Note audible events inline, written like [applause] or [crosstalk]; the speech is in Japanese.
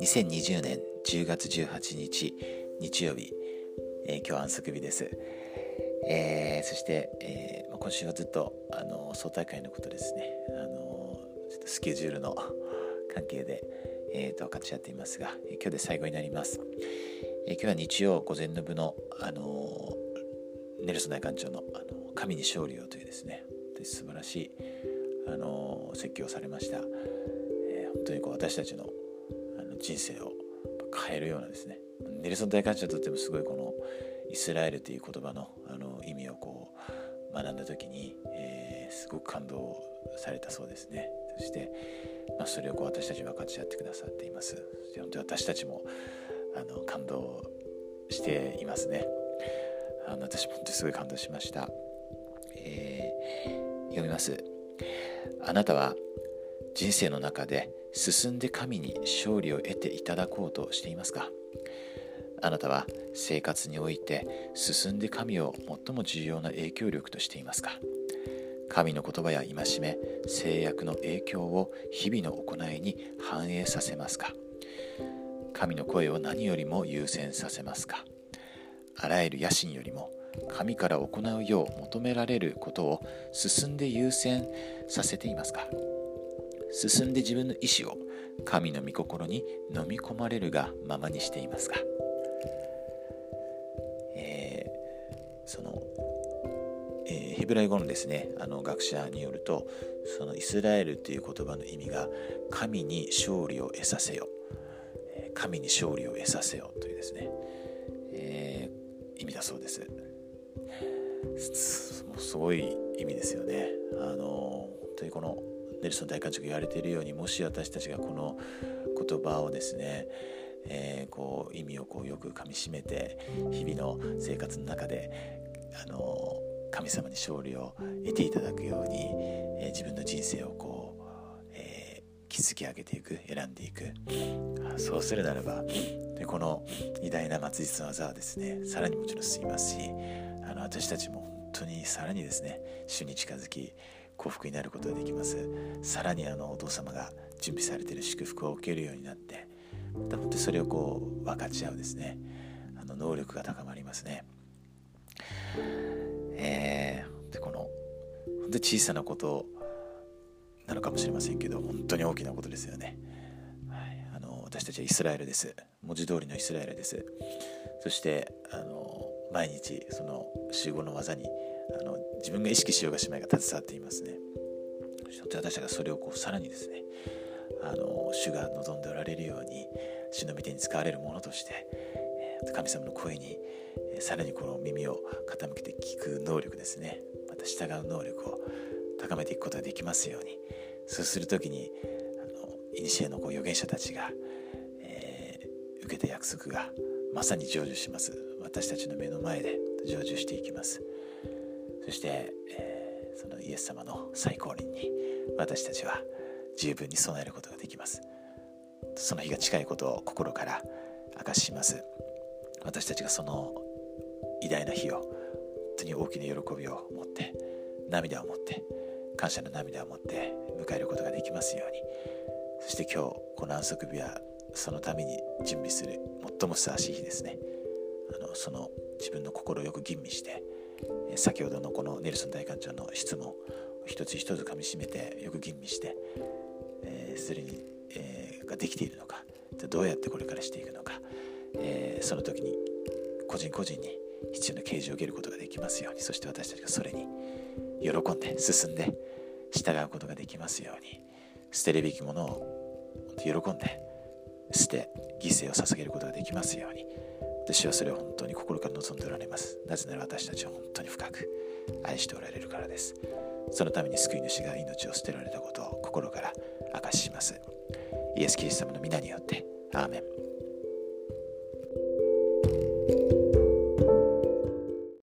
2020年10月18日日曜日、えー、今日安息日です、えー、そして、えー、今週はずっとあの総大会のことですね。あのスケジュールの [laughs] 関係で、えーと、分かち合っていますが、えー、今日で最後になります、えー、今日は日曜午前の部の、あのネルソン大館長のあの「神に勝利を」というですね素晴らしい、あの説教されました、えー、本当にこう私たちのあの人生を変えるようなですねネルソン大館長にとってもすごいこのイスラエルという言葉のあの意味をこう学んだ時に、えー、すごく感動されたそうですね。そして、まあ、それをこう私たちに分かち合ってくださっています。そして本当に私たちもあの感動していますね。あの私本当にすごい感動しました、えー、読みます。あなたは人生の中で進んで神に勝利を得ていただこうとしていますか？あなたは生活において進んで神を最も重要な影響力としていますか？神の言葉や戒め制約の影響を日々の行いに反映させますか？神の声を何よりも優先させますか？あらゆる野心よりも神から行うよう求められることを進んで優先させていますか？進んで自分の意志を神の御心に飲み込まれるがままにしていますか、えー、その、えー、ヘブライ語のですねあの学者によるとそのイスラエルという言葉の意味が神に勝利を得させよ神に勝利を得させよというですね、えー、意味だそうです。すごい意味ですよね。あの本当にこのネルソン大監督言われているようにもし私たちがこの言葉をですねえー、こう意味をこうよくかみしめて日々の生活の中であの神様に勝利を得ていただくように、えー、自分の人生をこう、えー、築き上げていく選んでいく。そうするならばでこの偉大な末日の技はですねさらにもちろん進みますしあの私たちも本当にさらにですね主に近づき幸福になることができます。さらにあのお父様が準備されている祝福を受けるようになってまた本当にそれをこう分かち合うですねあの能力が高まりますね。えー、でこの本当に小さなことなのかもしれませんけど本当に大きなことですよね、はい、あの私たちはイスラエルです。文字通りのイスラエルです。そしてあの毎日その集合の技にあの自分が意識しようがしまいが携わっていますね。私たちがそれをこうさらにですねあの主が望んでおられるように主の御手に使われるものとして神様の声にさらにこの耳を傾けて聞く能力ですね。また従う能力を高めていくことができますように。そうする時にいにしえのこう預言者たちが、えー、受けた約束がまさに成就します。私たちの目の前で。成就していきます。そして、えー、そのイエス様の最高輪に私たちは十分に備えることができます。その日が近いことを心から明かしします。私たちがその偉大な日を本当に大きな喜びを持って涙を持って感謝の涙を持って迎えることができますように。そして今日この安息日はそのために準備する最もふさわしい日ですね。あのその自分の心をよく吟味して先ほどのこのネルソン大館長の質問を一つ一つかみしめてよく吟味して、えー、それに、えー、ができているのかどうやってこれからしていくのか、えー、その時に個人個人に必要な啓示を受けることができますようにそして私たちがそれに喜んで進んで従うことができますように捨てるべきものを喜んで捨て犠牲を捧げることができますように私はそれを本当に心から望んでおられます。なぜなら私たちは本当に深く愛しておられるからです。そのために救い主が命を捨てられたことを心から明かしします。イエス・キリスト様の皆によってアーメン。